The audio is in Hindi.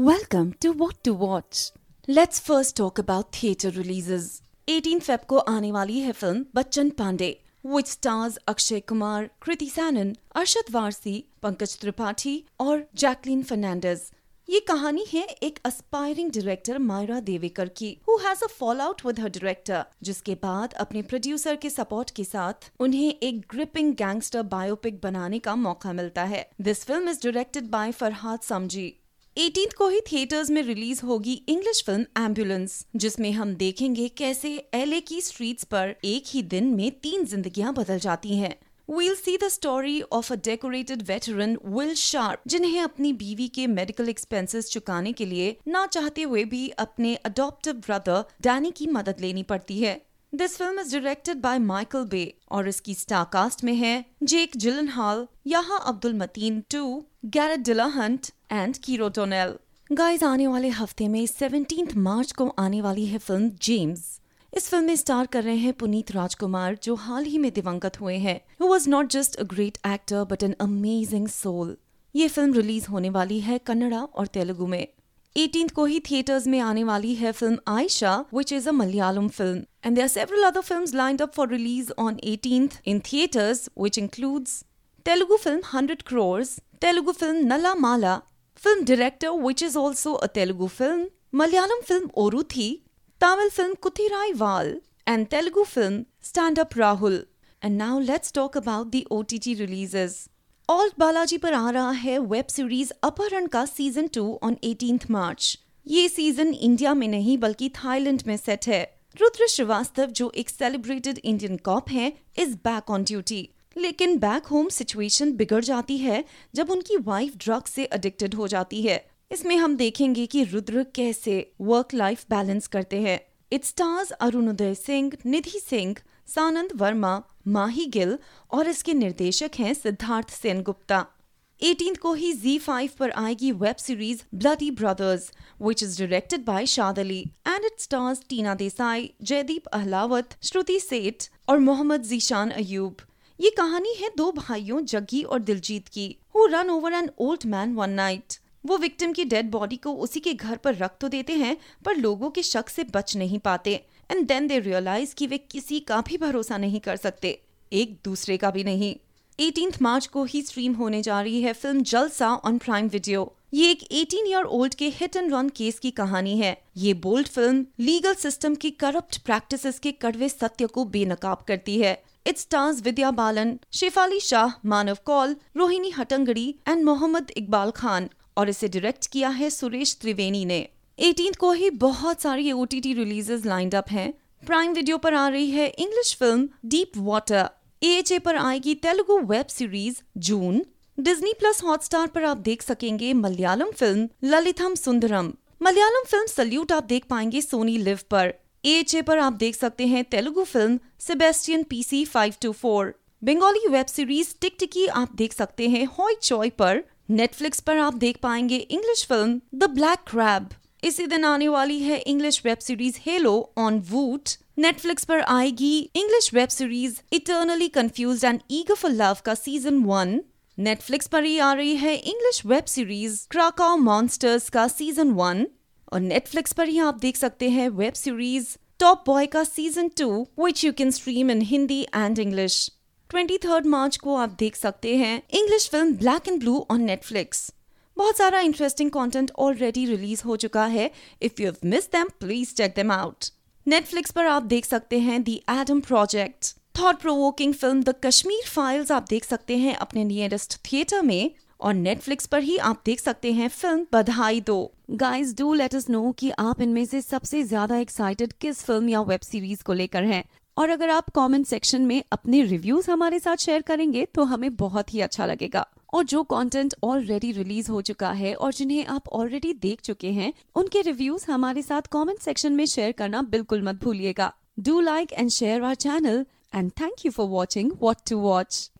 Welcome to What to Watch. Let's first talk about theatre releases. 18 Feb को आने वाली है film Bachchan Pandey which stars Akshay Kumar, Kriti Sanon Arshad Warsi, Pankaj Tripathi और जैकलीन फर्नांडिस ये कहानी है एक अस्पायरिंग डायरेक्टर मायरा देवेकर की who has a fall out with her director जिसके बाद अपने प्रोड्यूसर के सपोर्ट के साथ उन्हें एक ग्रिपिंग गैंगस्टर बायोपिक बनाने का मौका मिलता है this film is directed by Farhad Samji 18 को ही थिएटर्स में रिलीज़ होगी इंग्लिश फ़िल्म एंबुलेंस जिसमें हम देखेंगे कैसे एलए की स्ट्रीट्स पर एक ही दिन में तीन जिंदगियाँ बदल जाती हैं। We'll see the story of a decorated veteran, Will Sharp, जिन्हें अपनी बीवी के मेडिकल एक्सपेंसेस चुकाने के लिए ना चाहते हुए भी अपने अडॉप्टिव ब्रदर डैनी की मदद लेनी पड़ती है। This film is directed by Michael Bay और इसकी स्टार कास्ट में है Jake Gyllenhaal Yahya Abdul Mateen two Garret Dillahunt and Keir O'Donnell guys आने वाले हफ़्ते में 17 मार्च को आने वाली है फ़िल्म जेम्स इस फ़िल्म में स्टार कर रहे हैं पुनीत राजकुमार जो हाल ही में दिवंगत हुए हैं. Who was not just a great actor but an amazing soul ये फ़िल्म रिलीज़ होने वाली है कन्नड़ा और तेलुगु में. 18th को ही थिएटर्स में आने वाली है film Ayisha which is a Malayalam film and are several other films lined up for release on 18th in theatres which includes Telugu film 100 crores, Telugu film film director which is also a Telugu film Malayalam film Oru Tamil film Kuthiraivaal and Telugu film stand up Rahul and now let's talk about the O T T releases ALT Balaji पर आ रहा है वेब सीरीज़ अपहरण का season two on eighteen March ये सीज़न इंडिया में नहीं बल्कि थाईलैंड में सेट है रुद्र श्रीवास्तव जो एक सेलिब्रेटेड इंडियन कॉप है इज़ बैक ऑन ड्यूटी लेकिन बैक होम सिचुएशन बिगड़ जाती है जब उनकी वाइफ ड्रग से एडिक्टेड हो जाती है। इसमें हम देखेंगे कि रुद्र कैसे वर्क लाइफ बैलेंस करते हैं। इट स्टार्स अरुणोदय सिंह निधि सिंह सानंद वर्मा माही गिल और इसके निर्देशक हैं सिद्धार्थ सेन गुप्ता 18 को ही Z5 पर आएगी web series bloody Brothers which is directed bye शादली and it stars Tina Desai Jaideep Ahlawat Shruti Seth और मोहम्मद जीशान अयूब ये कहानी है दो भाइयों, जग्गी और दिलजीत की who run over an old man one night वो विक्टिम की डेड बॉडी को उसी के घर पर रख तो देते हैं, पर लोगों के शक से बच नहीं पाते। एंड देन दे रियलाइज़ कि वे किसी का भी भरोसा नहीं कर सकते। एक दूसरे का भी नहीं। 18 मार्च को ही स्ट्रीम होने जा रही है फ़िल्म जलसा ऑन प्राइम वीडियो ये एक 18 ईयर ओल्ड के हिट एंड रन केस की कहानी है। ये बोल्ड फ़िल्म लीगल सिस्टम की करप्ट प्रैक्टिसेस के कड़वे सत्य को बेनकाब करती है। It stars Vidya Balan Shefali Shah Manav Kaul Rohini Hattangadi and Mohammad Iqbal Khan और इसे डायरेक्ट किया है सुरेश त्रिवेणी ने। 18 को ही बहुत सारी O T releases lined up हैं। प्राइम वीडियो पर आ रही है इंग्लिश फ़िल्म डीप वाटर ए पर आएगी Telugu web series June Disney plus Hotstar पर आप देख सकेंगे Malayalam film Lalitham Sundaram Malayalam film salute आप देख पाएँगे सोनी लिव पर। ए पर आप देख सकते हैं Telugu film Sebastian PC 524 Bengali web series Tiktiki आप देख सकते हैं हॉय चॉय पर। नेटफ्लिक्स पर आप देख पाएँगे English film the black crab इसी दिन आने वाली है English web series Halo on Voot Netflix पर आएगी English web series eternally confused and eager for love का सीज़न वन नेटफ्लिक्स पर ही आ रही है English web series Krakow monsters का सीज़न वन और नेटफ्लिक्स पर ही आप देख सकते हैं वेब सीरीज़ टॉप बॉय का season two which you can stream in Hindi and English twenty third March को आप देख सकते हैं English film black and blue on Netflix बहुत सारा इंटरेस्टिंग कंटेंट ऑलरेडी रिलीज़ हो चुका है. If you have miss them please check them out Netflix पर आप देख सकते हैं the Adam project thought provoking film the Kashmir files आप देख सकते हैं अपने नियरेस्ट थिएटर में. और नेटफ्लिक्स पर ही आप देख सकते हैं film Badhaai Do. Guys do let us know कि आप इनमें से सबसे ज़्यादा एक्साइटेड किस फ़िल्म या वेब सीरीज़ को लेकर हैं। और अगर आप कमेंट सेक्शन में अपने रिव्यूज़ हमारे साथ शेयर करेंगे तो हमें बहुत ही अच्छा लगेगा। और जो कंटेंट ऑलरेडी रिलीज़ हो चुका है और जिन्हें आप ऑलरेडी देख चुके हैं, उनके रिव्यूज़ हमारे साथ कमेंट सेक्शन में शेयर करना बिल्कुल मत भूलिएगा। Do like and share our channel and thank you for watching what to watch